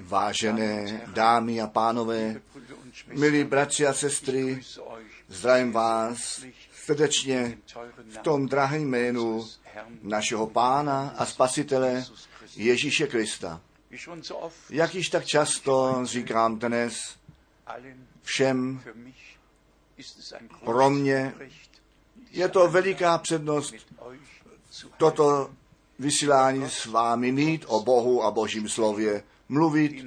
Vážené dámy a pánové, milí bratři a sestry, zdravím vás srdečně v tom drahém jménu našeho Pána a Spasitele Ježíše Krista. Jak již tak často říkám dnes všem, pro mě je to veliká přednost toto vysílání s vámi mít o Bohu a Božím slově, mluvit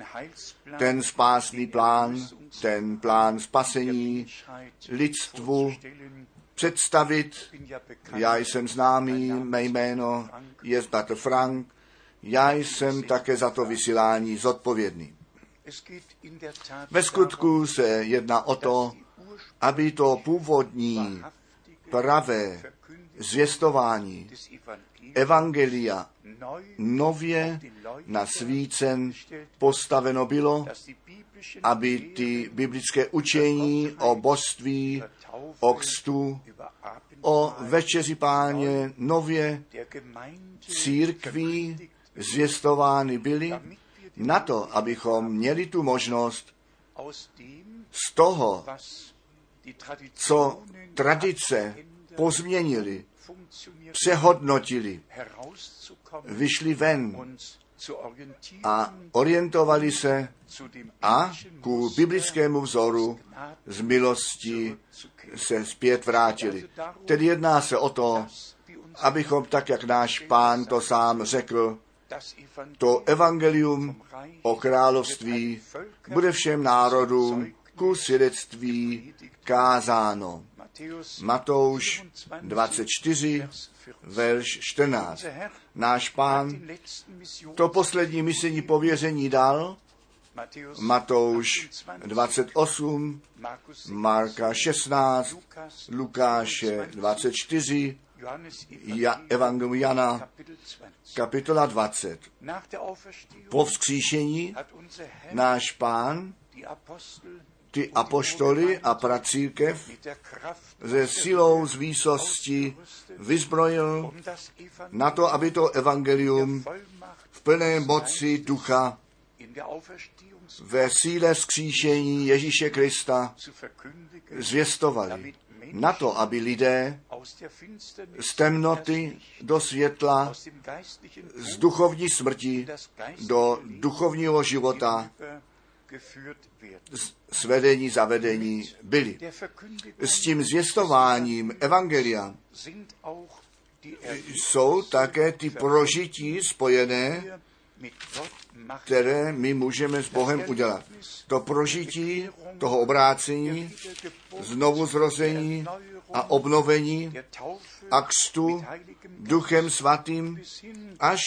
ten spásný plán, ten plán spasení lidstvu představit. Já jsem známý, mé jméno je Bratr Frank, já jsem také za to vysílání zodpovědný. Ve skutku se jedná o to, aby to původní pravé zvěstování Evangelia nově na svícen postaveno bylo, aby ty biblické učení o božství, o kstu, o večeři páně nově církví zvěstovány byly, na to, abychom měli tu možnost z toho, co tradice pozměnili, přehodnotili, vyšli ven a orientovali se a ku biblickému vzoru z milosti se zpět vrátili. Tedy jedná se o to, abychom tak, jak náš pán to sám řekl, to evangelium o království bude všem národům ku svědectví kázáno. Matouš 24, verš 14. Náš pán to poslední misijní pověření dal, Matouš 28, Marka 16, Lukáše 24, ja, Evangelium Jana, kapitola 20. Po vzkříšení náš pán ty apoštoly a pracírkev ze silou z výsosti vyzbrojil na to, aby to evangelium v plné moci ducha ve síle skříšení Ježíše Krista zvěstovali. Na to, aby lidé z temnoty do světla, z duchovní smrti do duchovního života svedení, zavedení byli. S tím zvěstováním Evangelia jsou také ty prožití spojené, které my můžeme s Bohem udělat. To prožití toho obrácení, znovu zrození a obnovení a kstu duchem svatým až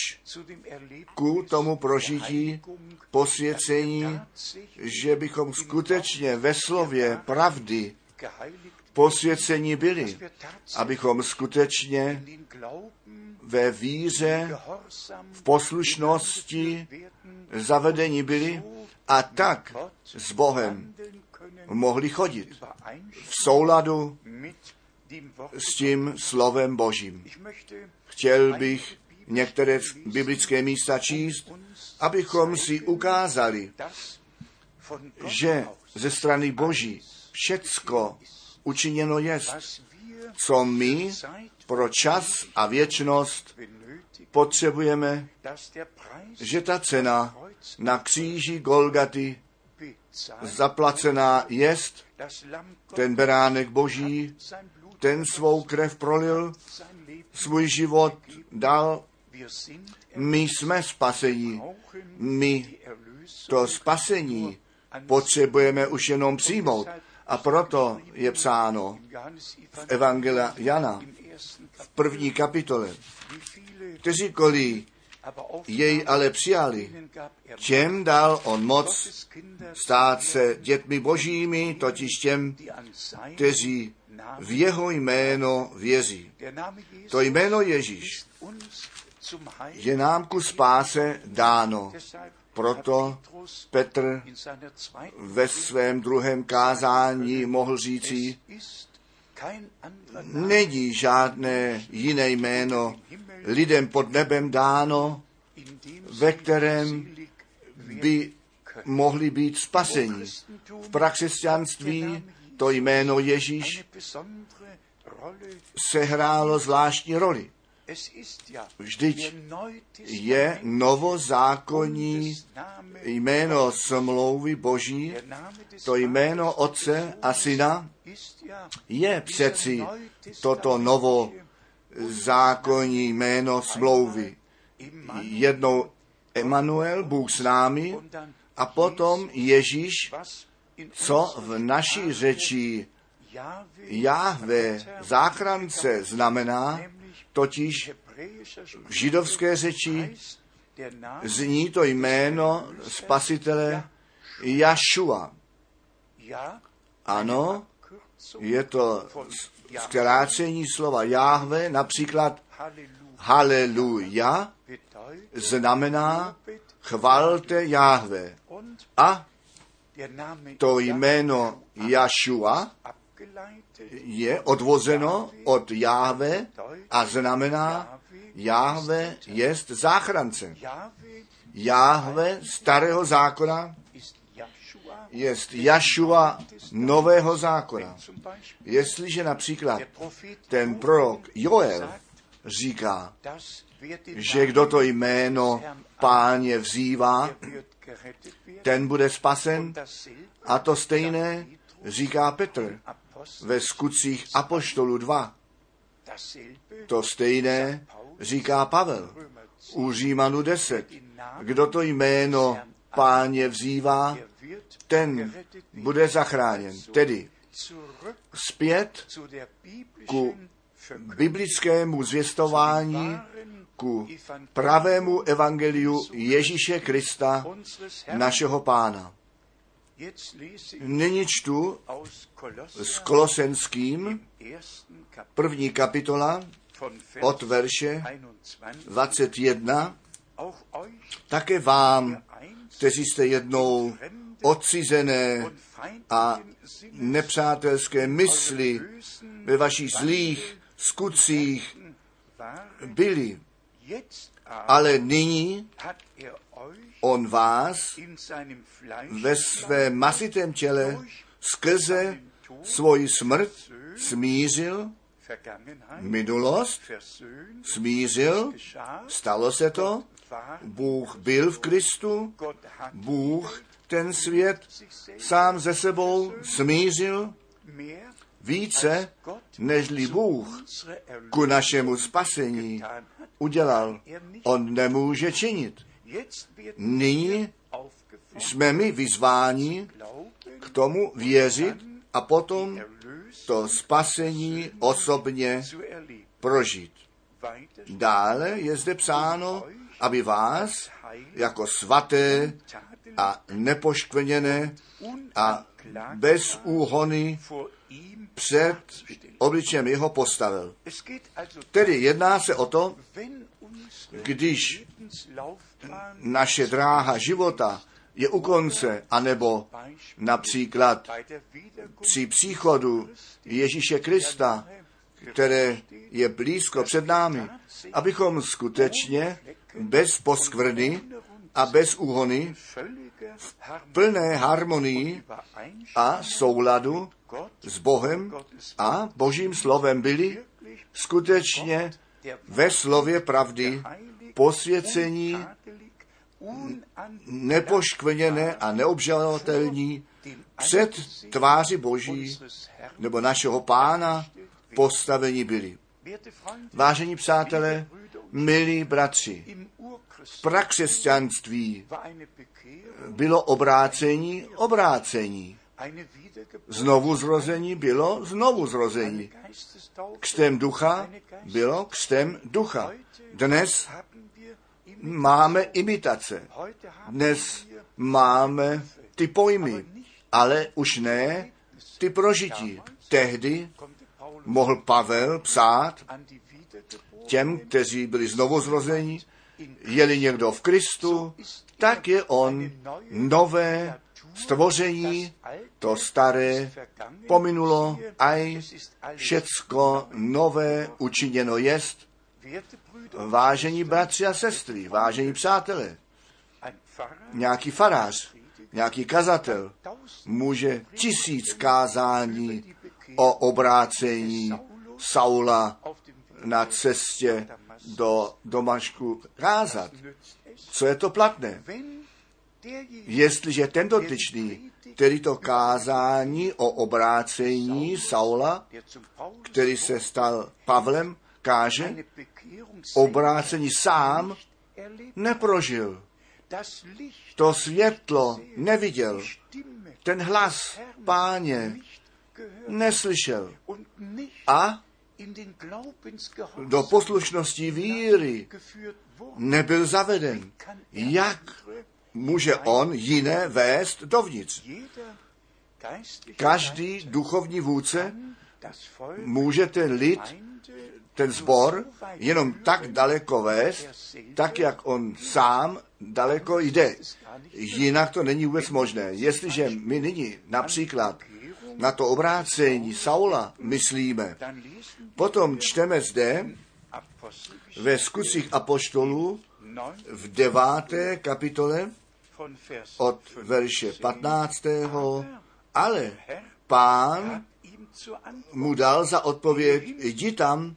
ku tomu prožití posvěcení, že bychom skutečně ve slově pravdy posvěcení byli, abychom skutečně ve víře, v poslušnosti zavedení byli a tak s Bohem mohli chodit v souladu s tím slovem Božím. Chtěl bych některé biblické místa číst, abychom si ukázali, že ze strany Boží všecko učiněno jest, co my pro čas a věčnost potřebujeme, že ta cena na kříži Golgaty zaplacená jest, ten beránek boží, ten svou krev prolil, svůj život dal, my jsme spasení, my to spasení potřebujeme už jenom přijmout. A proto je psáno v Evangelia Jana v první kapitole, kteří kolí jej ale přijali. Těm dal on moc stát se dětmi božími, totiž těm, kteří v jeho jméno věří. To jméno Ježíš je nám ku spáse dáno. Proto Petr ve svém druhém kázání mohl říci, není žádné jiné jméno lidem pod nebem dáno, ve kterém by mohli být spaseni. V prakřesťanství to jméno Ježíš sehrálo zvláštní roli. Vždyť je novozákonní jméno smlouvy Boží, to jméno Otce a Syna, je přeci toto novo zákonní jméno smlouvy. Jednou Emanuel, Bůh s námi, a potom Ježíš, co v naší řeči Jahve záchrance znamená, totiž v židovské řeči zní to jméno spasitele Jašua. Ano, je to zkrácení slova Jahve, například Haleluja, znamená chvalte Jahve. A to jméno Jašua je odvozeno od Jáhve a znamená, Jáhve jest záchrance. Jáhve starého zákona jest Jašua nového zákona. Jestliže například ten prorok Joel říká, že kdo to jméno páně vzývá, ten bude spasen a to stejné říká Petr ve skutcích Apoštolu 2. To stejné říká Pavel u Římanu 10. Kdo to jméno páně vzývá, ten bude zachráněn. Tedy zpět ku biblickému zvěstování, ku pravému evangeliu Ježíše Krista, našeho pána. Nyní čtu s Kolosenským první kapitola od verše 21. Také vám, kteří jste jednou odcizené a nepřátelské mysli ve vašich zlých skutcích byli, ale nyní on vás ve svém masitém těle skrze svoji smrt smířil, minulost smířil, stalo se to, Bůh byl v Kristu, Bůh ten svět sám ze sebou smířil více, nežli Bůh ku našemu spasení udělal. On nemůže činit. Nyní jsme my vyzváni k tomu věřit a potom to spasení osobně prožít. Dále je zde psáno, aby vás jako svaté a nepoškvrněné a bez úhony před obličem jeho postavil. Tedy jedná se o to, když naše dráha života je u konce, anebo například při příchodu Ježíše Krista, které je blízko před námi, abychom skutečně bez poskvrny a bez úhony v plné harmonii a souladu s Bohem a Božím slovem byli skutečně ve slově pravdy posvěcení nepoškvrněné a neobžalovatelní před tváři Boží nebo našeho pána postavení byli. Vážení přátelé, milí bratři, v prakřesťanství bylo obrácení obrácení. Znovu zrození bylo znovu zrození. Křtem ducha bylo křtem ducha. Dnes máme imitace. Dnes máme ty pojmy, ale už ne ty prožití. Tehdy mohl Pavel psát těm, kteří byli znovuzrození, je-li někdo v Kristu, tak je on nové stvoření, to staré pominulo, aj všecko nové učiněno jest. Vážení bratři a sestry, vážení přátelé, nějaký farář, nějaký kazatel může tisíc kázání o obrácení Saula na cestě do Domašku kázat. Co je to platné? Jestliže ten dotyčný, který to kázání o obrácení Saula, který se stal Pavlem, káže, obrácení sám neprožil. To světlo neviděl. Ten hlas páně neslyšel. A do poslušnosti víry nebyl zaveden. Jak může on jiné vést dovnitř? Každý duchovní vůdce může ten lid, ten zbor, jenom tak daleko vést, tak jak on sám daleko jde. Jinak to není vůbec možné. Jestliže my nyní například na to obrácení Saula myslíme, potom čteme zde ve skutcích apoštolů v deváté kapitole od verše 15. Ale pán mu dal za odpověď, jdi tam,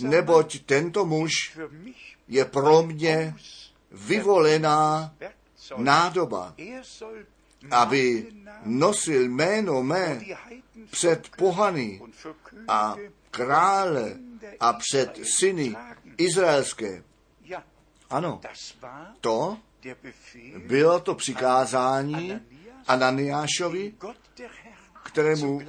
neboť tento muž je pro mě vyvolená nádoba, aby nosil jméno mé před pohany a krále a před syny izraelské. Ano, to bylo to přikázání Ananiášovi, kterému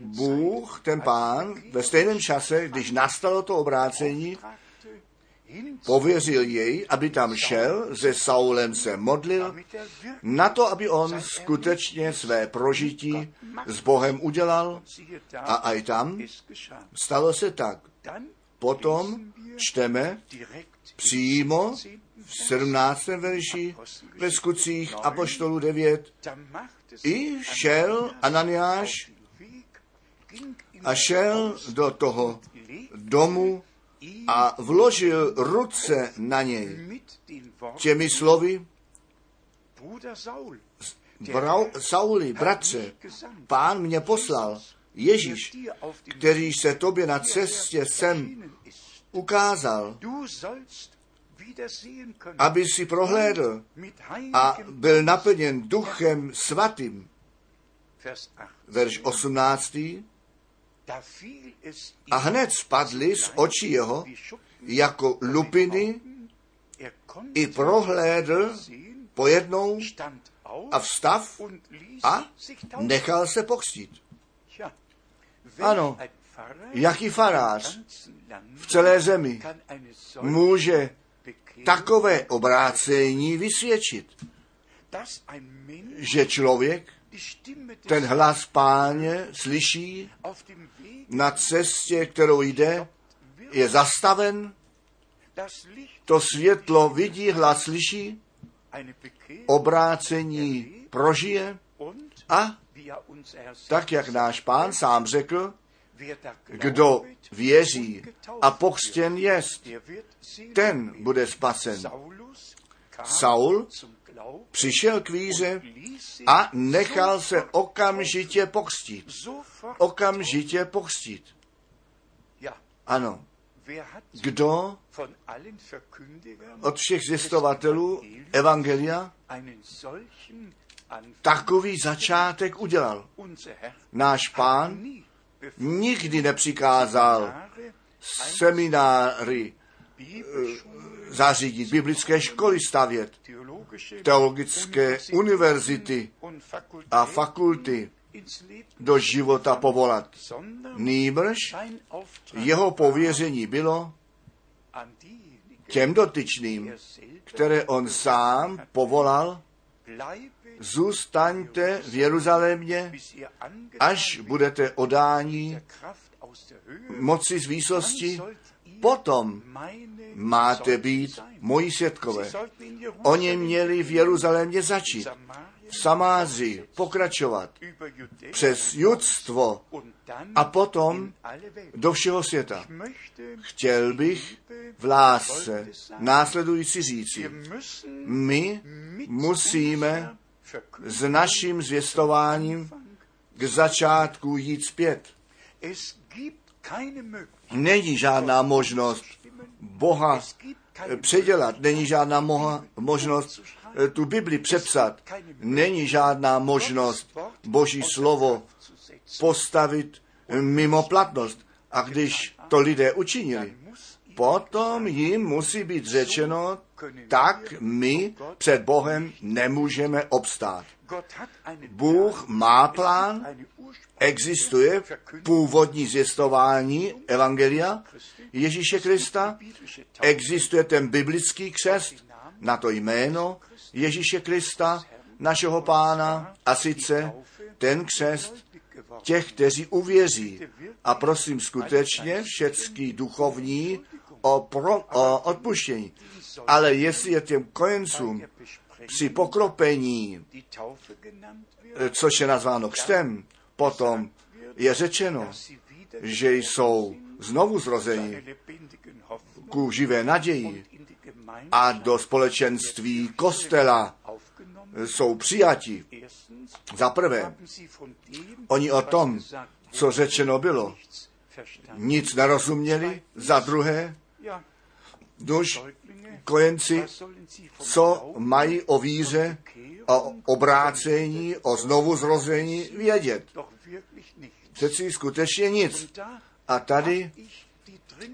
Bůh, ten pán, ve stejném čase, když nastalo to obrácení, pověřil jej, aby tam šel, se Saulem se modlil, na to, aby on skutečně své prožití s Bohem udělal a aj tam stalo se tak. Potom čteme přímo v 17. verši ve skutcích Apoštolu 9. I šel Ananiáš a šel do toho domu a vložil ruce na něj těmi slovy, Brau, Sauli, bratře, pán mě poslal, Ježíš, který se tobě na cestě sem ukázal, aby si prohlédl a byl naplněn duchem svatým. Verš 18. A hned spadly z očí jeho jako lupiny i prohlédl pojednou a vstav a nechal se pokřtít. Ano, jaký farář v celé zemi může takové obrácení vysvědčit, že člověk ten hlas páně slyší na cestě, kterou jde, je zastaven, to světlo vidí, hlas slyší, obrácení prožije a tak, jak náš pán sám řekl, kdo věří a pokřtěn jest, ten bude spasen. Saul přišel k víře a nechal se okamžitě pokřtít. Okamžitě pokřtít. Ano. Kdo od všech zjistovatelů Evangelia takový začátek udělal? Náš pán nikdy nepřikázal semináři eh, zařídit, biblické školy stavět, teologické univerzity a fakulty do života povolat. Nýbrž jeho pověření bylo těm dotyčným, které on sám povolal, zůstaňte v Jeruzalémě, až budete odání moci z výsosti, potom máte být moji světkové. Oni měli v Jeruzalémě začít, v Samázi pokračovat přes judstvo a potom do všeho světa. Chtěl bych v lásce následující říci, my musíme s naším zvěstováním k začátku jít zpět. Není žádná možnost Boha předělat, není žádná moha, možnost eh, tu Bibli přepsat, není žádná možnost Boží slovo postavit mimo platnost. A když to lidé učinili, potom jim musí být řečeno, tak my před Bohem nemůžeme obstát. Bůh má plán, existuje původní zjistování Evangelia Ježíše Krista, existuje ten biblický křest na to jméno Ježíše Krista, našeho pána, a sice ten křest těch, kteří uvěří. A prosím skutečně všecký duchovní o, pro, o odpuštění. Ale jestli je těm kojencům při pokropení, což je nazváno křtem, potom je řečeno, že jsou znovu zrození ku živé naději a do společenství kostela jsou přijati. Za prvé, oni o tom, co řečeno bylo, nic nerozuměli. Za druhé, duž kojenci, co mají o víře, o obrácení, o znovuzrození vědět. Přeci skutečně nic. A tady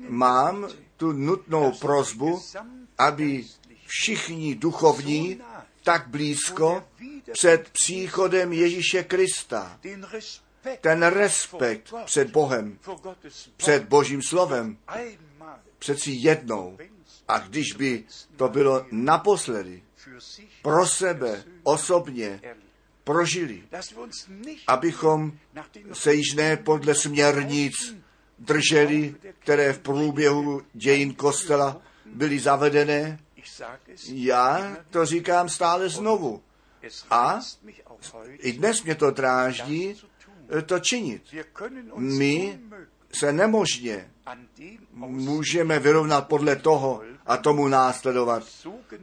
mám tu nutnou prozbu, aby všichni duchovní tak blízko před příchodem Ježíše Krista, ten respekt před Bohem, před Božím slovem, přeci jednou, a když by to bylo naposledy, pro sebe osobně prožili, abychom se již ne podle směrnic drželi, které v průběhu dějin kostela byly zavedené. Já to říkám stále znovu. A i dnes mě to dráždí to činit. My se nemožně můžeme vyrovnat podle toho a tomu následovat,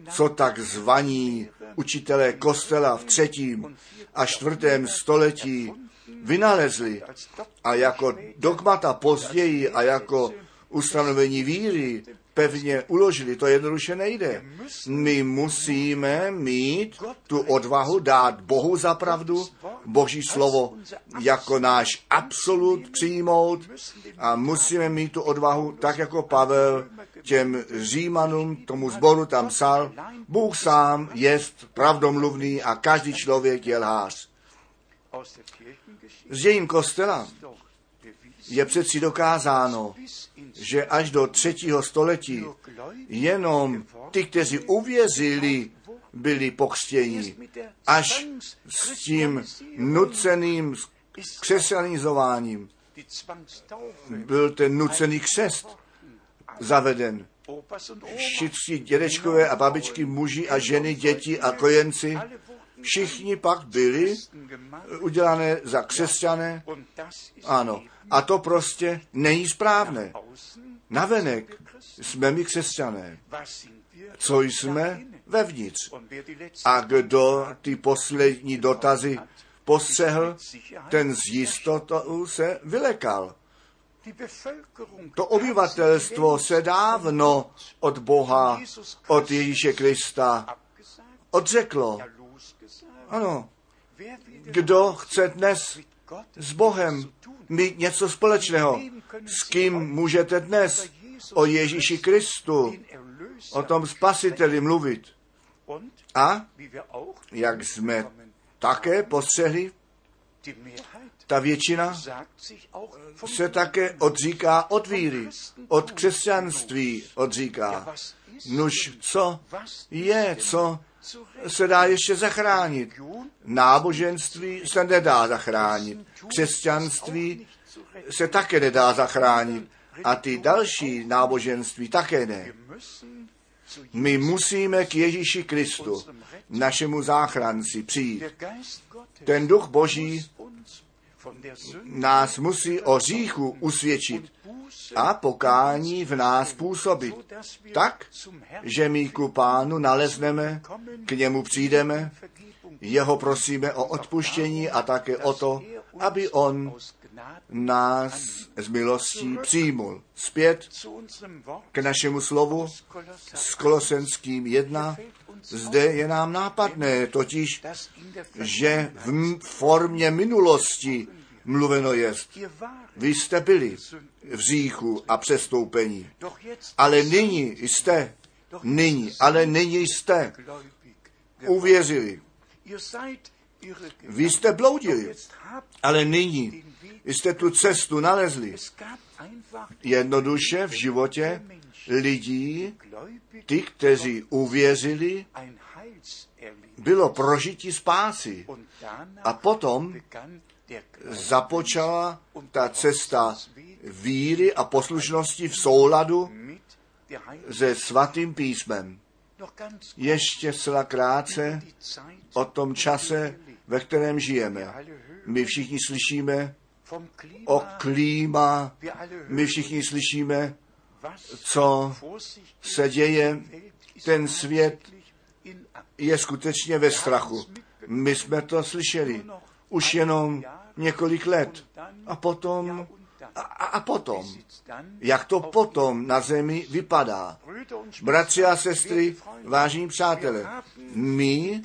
co tak zvaní učitelé kostela v třetím a čtvrtém století vynalezli a jako dogmata později a jako ustanovení víry pevně uložili. To jednoduše nejde. My musíme mít tu odvahu dát Bohu za pravdu, Boží slovo jako náš absolut přijmout a musíme mít tu odvahu, tak jako Pavel těm Římanům, tomu zboru tam psal, Bůh sám jest pravdomluvný a každý člověk je lhář. Z dějin kostela je přeci dokázáno, že až do třetího století jenom ty, kteří uvěřili, byli pokřtěni. Až s tím nuceným křesťanizováním byl ten nucený křest zaveden. Všichni dědečkové a babičky, muži a ženy, děti a kojenci, všichni pak byli udělané za křesťané. Ano, a to prostě není správné. Navenek jsme my křesťané. Co jsme vevnitř. A kdo ty poslední dotazy postřehl, ten z jistotou se vylekal. To obyvatelstvo se dávno od Boha, od Ježíše Krista odřeklo. Ano. Kdo chce dnes s Bohem mít něco společného? S kým můžete dnes o Ježíši Kristu, o tom spasiteli mluvit? A jak jsme také postřehli, ta většina se také odříká od víry, od křesťanství odříká. Nuž co je, co se dá ještě zachránit. Náboženství se nedá zachránit. Křesťanství se také nedá zachránit a ty další náboženství také ne. My musíme k Ježíši Kristu, našemu záchranci, přijít. Ten duch Boží nás musí o říchu usvědčit a pokání v nás působit tak, že my ku pánu nalezneme, k němu přijdeme, jeho prosíme o odpuštění a také o to, aby on nás z milostí přijmul. Zpět k našemu slovu s Kolosenským 1. Zde je nám nápadné, totiž, že v formě minulosti mluveno jest. Vy jste byli v říchu a přestoupení, ale nyní jste, nyní, ale nyní jste uvěřili. Vy jste bloudili, ale nyní jste tu cestu nalezli. Jednoduše v životě lidí, ty, kteří uvěřili, bylo prožití spásy. A potom započala ta cesta víry a poslušnosti v souladu se svatým písmem. Ještě zcela krátce o tom čase, ve kterém žijeme. My všichni slyšíme o klíma, my všichni slyšíme, co se děje. Ten svět je skutečně ve strachu. My jsme to slyšeli už jenom několik let. A potom, a, a potom, jak to potom na zemi vypadá. Bratři a sestry, vážní přátelé, my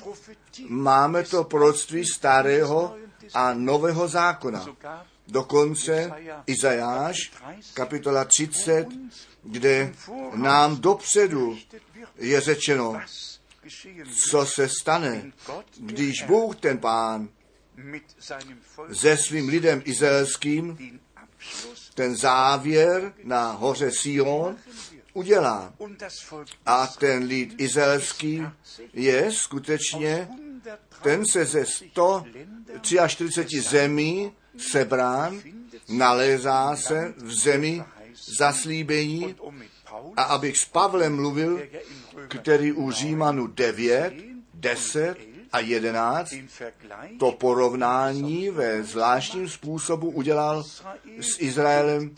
máme to proroctví starého a nového zákona. Dokonce Izajáš, kapitola 30, kde nám dopředu je řečeno, co se stane, když Bůh ten pán se svým lidem izraelským ten závěr na hoře Sion udělá. A ten lid izraelský je skutečně, ten se ze 143 zemí sebrán, nalézá se v zemi zaslíbení a abych s Pavlem mluvil, který u Římanu 9, 10 a 11 to porovnání ve zvláštním způsobu udělal s Izraelem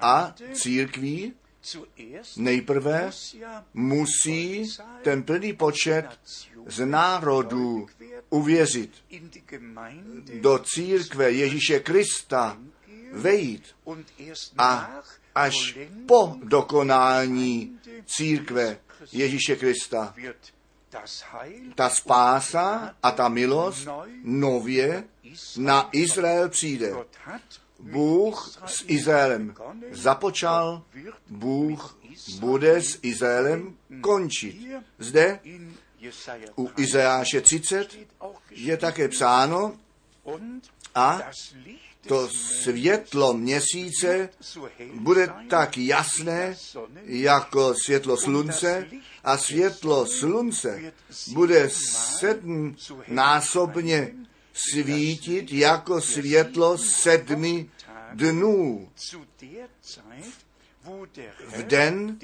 a církví. Nejprve musí ten plný počet z národů uvěřit do církve Ježíše Krista, vejít a až po dokonání církve Ježíše Krista ta spása a ta milost nově na Izrael přijde. Bůh s Izraelem započal, Bůh bude s Izraelem končit. Zde u Izajáše 30 je také psáno a to světlo měsíce bude tak jasné jako světlo slunce a světlo slunce bude sedmnásobně svítit jako světlo sedmi dnů. V den,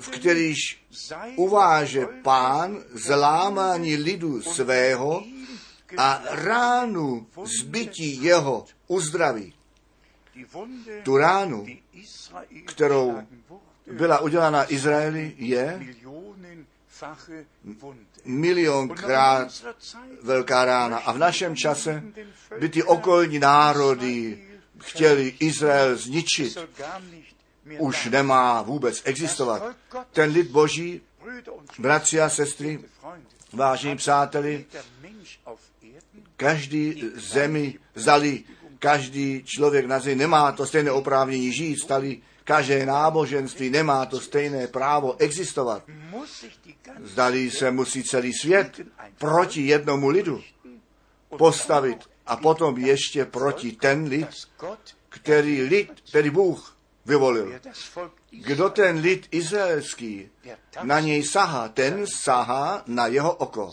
v kterýž uváže pán zlámání lidu svého a ránu zbytí jeho uzdraví. Tu ránu, kterou byla udělána Izraeli, je milionkrát velká rána. A v našem čase by ty okolní národy chtěli Izrael zničit. Už nemá vůbec existovat. Ten lid boží, bratři a sestry, vážení přáteli, každý zemi vzali, každý člověk na zemi nemá to stejné oprávnění žít, stali každé náboženství nemá to stejné právo existovat. Zdali se musí celý svět proti jednomu lidu postavit a potom ještě proti ten lid, který lid, který Bůh vyvolil. Kdo ten lid izraelský na něj sahá, ten sahá na jeho oko.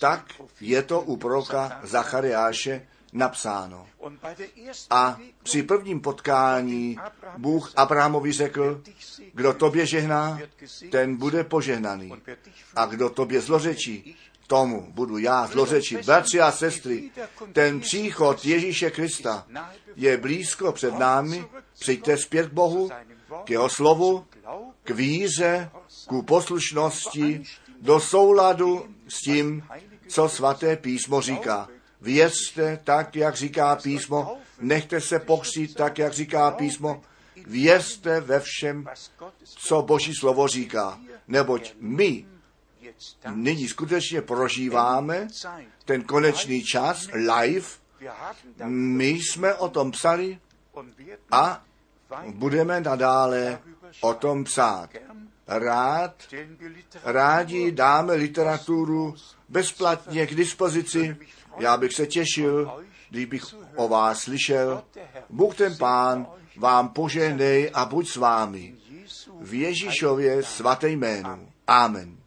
Tak je to u proroka Zachariáše napsáno. A při prvním potkání Bůh Abrahamovi řekl, kdo tobě žehná, ten bude požehnaný. A kdo tobě zlořečí, tomu budu já zlořečit. Bratři a sestry, ten příchod Ježíše Krista je blízko před námi. Přijďte zpět k Bohu, k jeho slovu, k víře, ku poslušnosti, do souladu s tím, co svaté písmo říká. Věřte tak, jak říká písmo, nechte se pokřít tak, jak říká písmo, věřte ve všem, co Boží slovo říká. Neboť my nyní skutečně prožíváme ten konečný čas live. My jsme o tom psali a budeme nadále o tom psát. Rád, rádi dáme literaturu bezplatně k dispozici. Já bych se těšil, kdybych o vás slyšel. Bůh ten Pán vám poženej a buď s vámi. V Ježíšově svaté jménu. Amen.